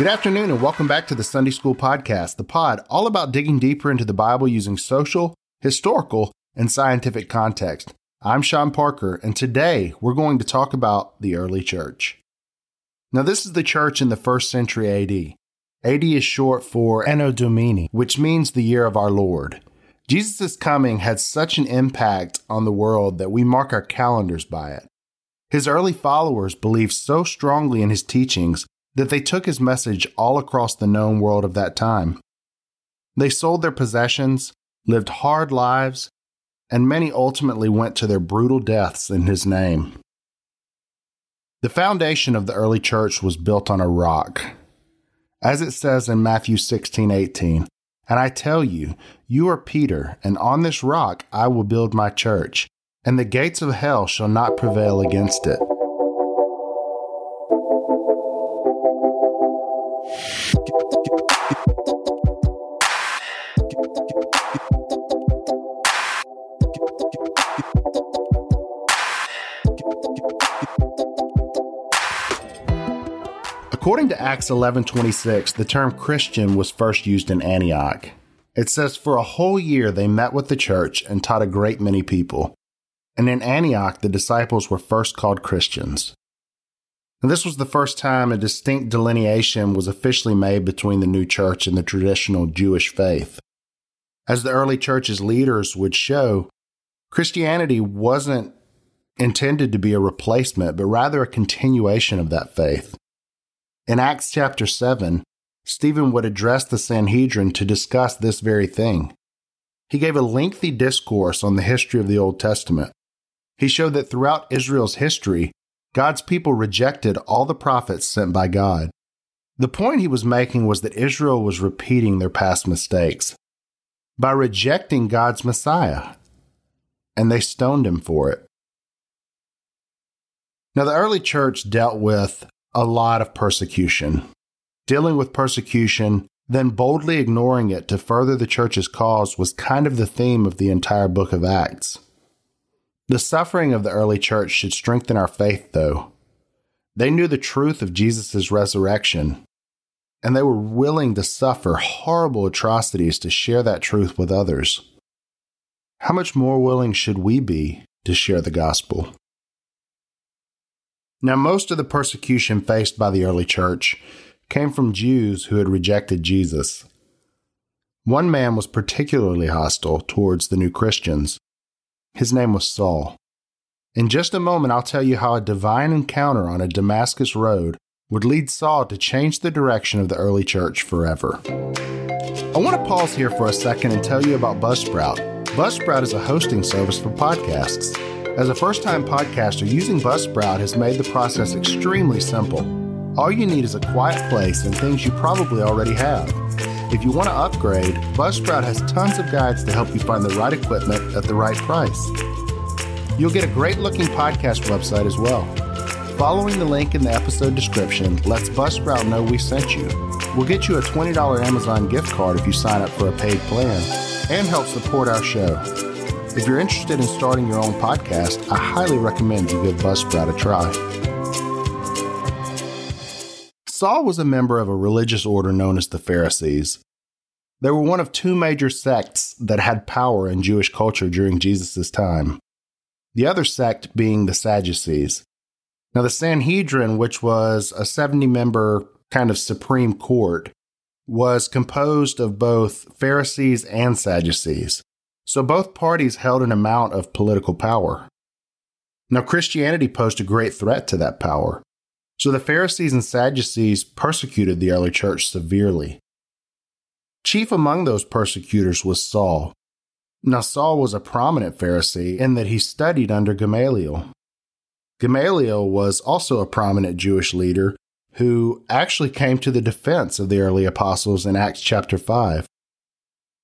Good afternoon, and welcome back to the Sunday School Podcast, the pod all about digging deeper into the Bible using social, historical, and scientific context. I'm Sean Parker, and today we're going to talk about the early church. Now, this is the church in the first century AD. AD is short for Anno Domini, which means the year of our Lord. Jesus' coming had such an impact on the world that we mark our calendars by it. His early followers believed so strongly in his teachings that they took his message all across the known world of that time. They sold their possessions, lived hard lives, and many ultimately went to their brutal deaths in his name. The foundation of the early church was built on a rock. As it says in Matthew 16 18, and I tell you, you are Peter, and on this rock I will build my church, and the gates of hell shall not prevail against it. According to Acts 11:26, the term Christian was first used in Antioch. It says for a whole year they met with the church and taught a great many people. And in Antioch the disciples were first called Christians. And this was the first time a distinct delineation was officially made between the new church and the traditional Jewish faith. As the early church's leaders would show, Christianity wasn't intended to be a replacement, but rather a continuation of that faith. In Acts chapter 7, Stephen would address the Sanhedrin to discuss this very thing. He gave a lengthy discourse on the history of the Old Testament. He showed that throughout Israel's history, God's people rejected all the prophets sent by God. The point he was making was that Israel was repeating their past mistakes by rejecting God's Messiah, and they stoned him for it. Now, the early church dealt with a lot of persecution. Dealing with persecution, then boldly ignoring it to further the church's cause was kind of the theme of the entire book of Acts. The suffering of the early church should strengthen our faith, though. They knew the truth of Jesus' resurrection, and they were willing to suffer horrible atrocities to share that truth with others. How much more willing should we be to share the gospel? Now, most of the persecution faced by the early church came from Jews who had rejected Jesus. One man was particularly hostile towards the new Christians. His name was Saul. In just a moment, I'll tell you how a divine encounter on a Damascus road would lead Saul to change the direction of the early church forever. I want to pause here for a second and tell you about Buzzsprout. Buzzsprout is a hosting service for podcasts. As a first time podcaster, using Buzzsprout has made the process extremely simple. All you need is a quiet place and things you probably already have. If you want to upgrade, Buzzsprout has tons of guides to help you find the right equipment at the right price. You'll get a great looking podcast website as well. Following the link in the episode description lets Buzzsprout know we sent you. We'll get you a $20 Amazon gift card if you sign up for a paid plan and help support our show. If you're interested in starting your own podcast, I highly recommend you give Buzzsprout a try. Saul was a member of a religious order known as the Pharisees. They were one of two major sects that had power in Jewish culture during Jesus' time. The other sect being the Sadducees. Now, the Sanhedrin, which was a 70 member kind of supreme court, was composed of both Pharisees and Sadducees. So both parties held an amount of political power. Now, Christianity posed a great threat to that power. So the Pharisees and Sadducees persecuted the early church severely. Chief among those persecutors was Saul. Now, Saul was a prominent Pharisee in that he studied under Gamaliel. Gamaliel was also a prominent Jewish leader who actually came to the defense of the early apostles in Acts chapter 5.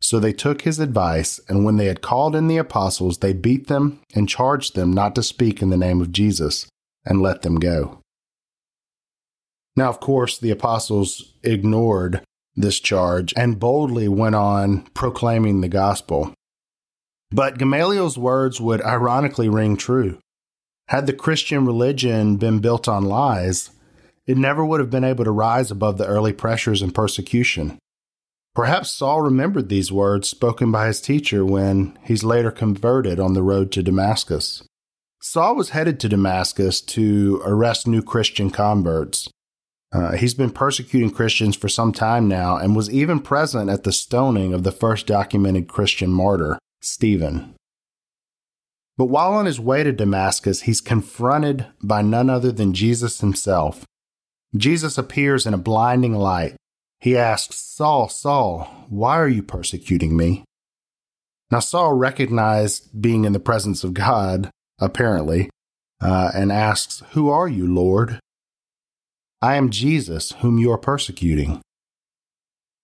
So they took his advice, and when they had called in the apostles, they beat them and charged them not to speak in the name of Jesus, and let them go. Now, of course, the apostles ignored this charge and boldly went on proclaiming the gospel. But Gamaliel's words would ironically ring true. Had the Christian religion been built on lies, it never would have been able to rise above the early pressures and persecution. Perhaps Saul remembered these words spoken by his teacher when he's later converted on the road to Damascus. Saul was headed to Damascus to arrest new Christian converts. Uh, he's been persecuting Christians for some time now and was even present at the stoning of the first documented Christian martyr, Stephen. But while on his way to Damascus, he's confronted by none other than Jesus himself. Jesus appears in a blinding light he asks, Saul, Saul, why are you persecuting me? Now, Saul recognized being in the presence of God, apparently, uh, and asks, Who are you, Lord? I am Jesus, whom you are persecuting.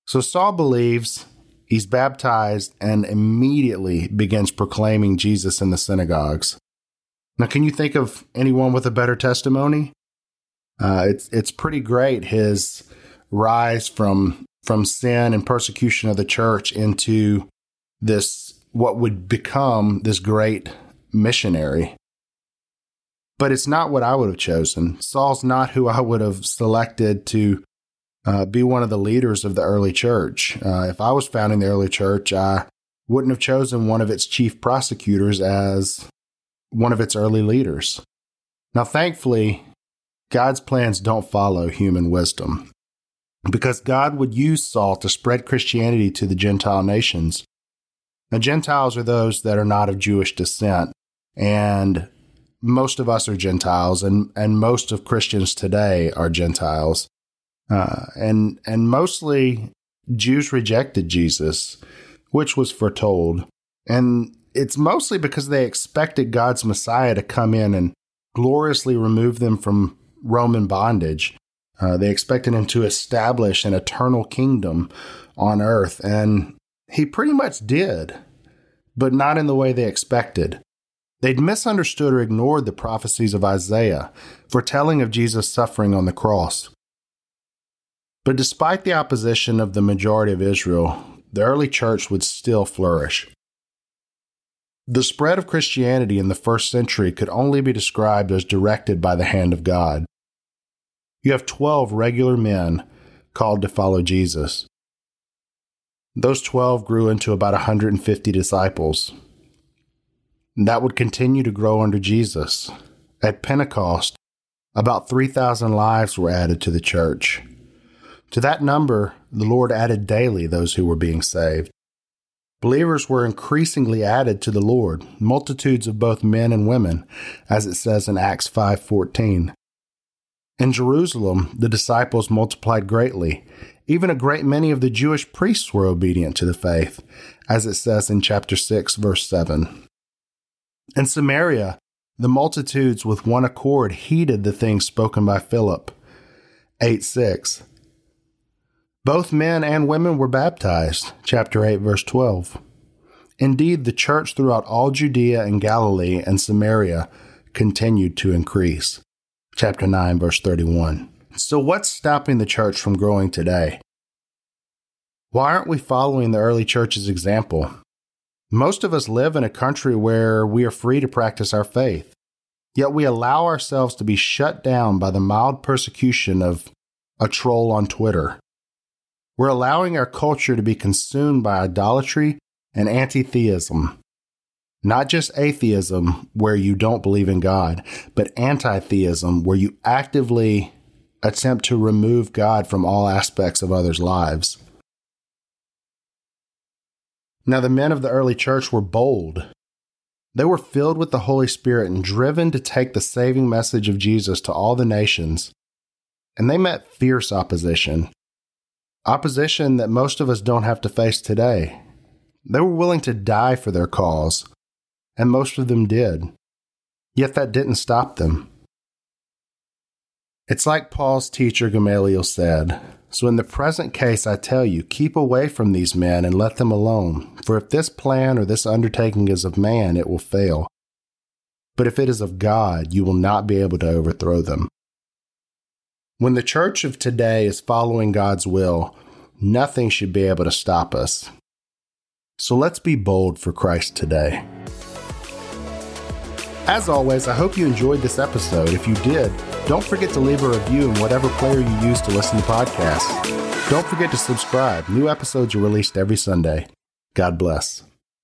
So Saul believes, he's baptized, and immediately begins proclaiming Jesus in the synagogues. Now, can you think of anyone with a better testimony? Uh, it's it's pretty great. His rise from from sin and persecution of the church into this what would become this great missionary. But it's not what I would have chosen. Saul's not who I would have selected to uh, be one of the leaders of the early church. Uh, if I was founding the early church, I wouldn't have chosen one of its chief prosecutors as one of its early leaders. Now, thankfully, God's plans don't follow human wisdom because God would use Saul to spread Christianity to the Gentile nations. Now, Gentiles are those that are not of Jewish descent, and most of us are Gentiles, and, and most of Christians today are Gentiles. Uh, and, and mostly Jews rejected Jesus, which was foretold. And it's mostly because they expected God's Messiah to come in and gloriously remove them from Roman bondage. Uh, they expected him to establish an eternal kingdom on earth, and he pretty much did, but not in the way they expected. They'd misunderstood or ignored the prophecies of Isaiah, foretelling of Jesus' suffering on the cross. But despite the opposition of the majority of Israel, the early church would still flourish. The spread of Christianity in the first century could only be described as directed by the hand of God. You have 12 regular men called to follow Jesus. Those 12 grew into about 150 disciples. that would continue to grow under Jesus. At Pentecost, about 3,000 lives were added to the church. To that number, the Lord added daily those who were being saved. Believers were increasingly added to the Lord, multitudes of both men and women, as it says in Acts 5:14. In Jerusalem, the disciples multiplied greatly. Even a great many of the Jewish priests were obedient to the faith, as it says in chapter 6, verse 7. In Samaria, the multitudes with one accord heeded the things spoken by Philip. 8 6. Both men and women were baptized. Chapter 8, verse 12. Indeed, the church throughout all Judea and Galilee and Samaria continued to increase chapter 9, verse 31. So, what's stopping the church from growing today? Why aren't we following the early church's example? Most of us live in a country where we are free to practice our faith, yet we allow ourselves to be shut down by the mild persecution of a troll on Twitter. We're allowing our culture to be consumed by idolatry and anti theism. Not just atheism, where you don't believe in God, but anti theism, where you actively attempt to remove God from all aspects of others' lives. Now, the men of the early church were bold. They were filled with the Holy Spirit and driven to take the saving message of Jesus to all the nations. And they met fierce opposition. Opposition that most of us don't have to face today. They were willing to die for their cause, and most of them did. Yet that didn't stop them. It's like Paul's teacher Gamaliel said So, in the present case, I tell you, keep away from these men and let them alone. For if this plan or this undertaking is of man, it will fail. But if it is of God, you will not be able to overthrow them. When the church of today is following God's will, nothing should be able to stop us. So let's be bold for Christ today. As always, I hope you enjoyed this episode. If you did, don't forget to leave a review in whatever player you use to listen to podcasts. Don't forget to subscribe. New episodes are released every Sunday. God bless.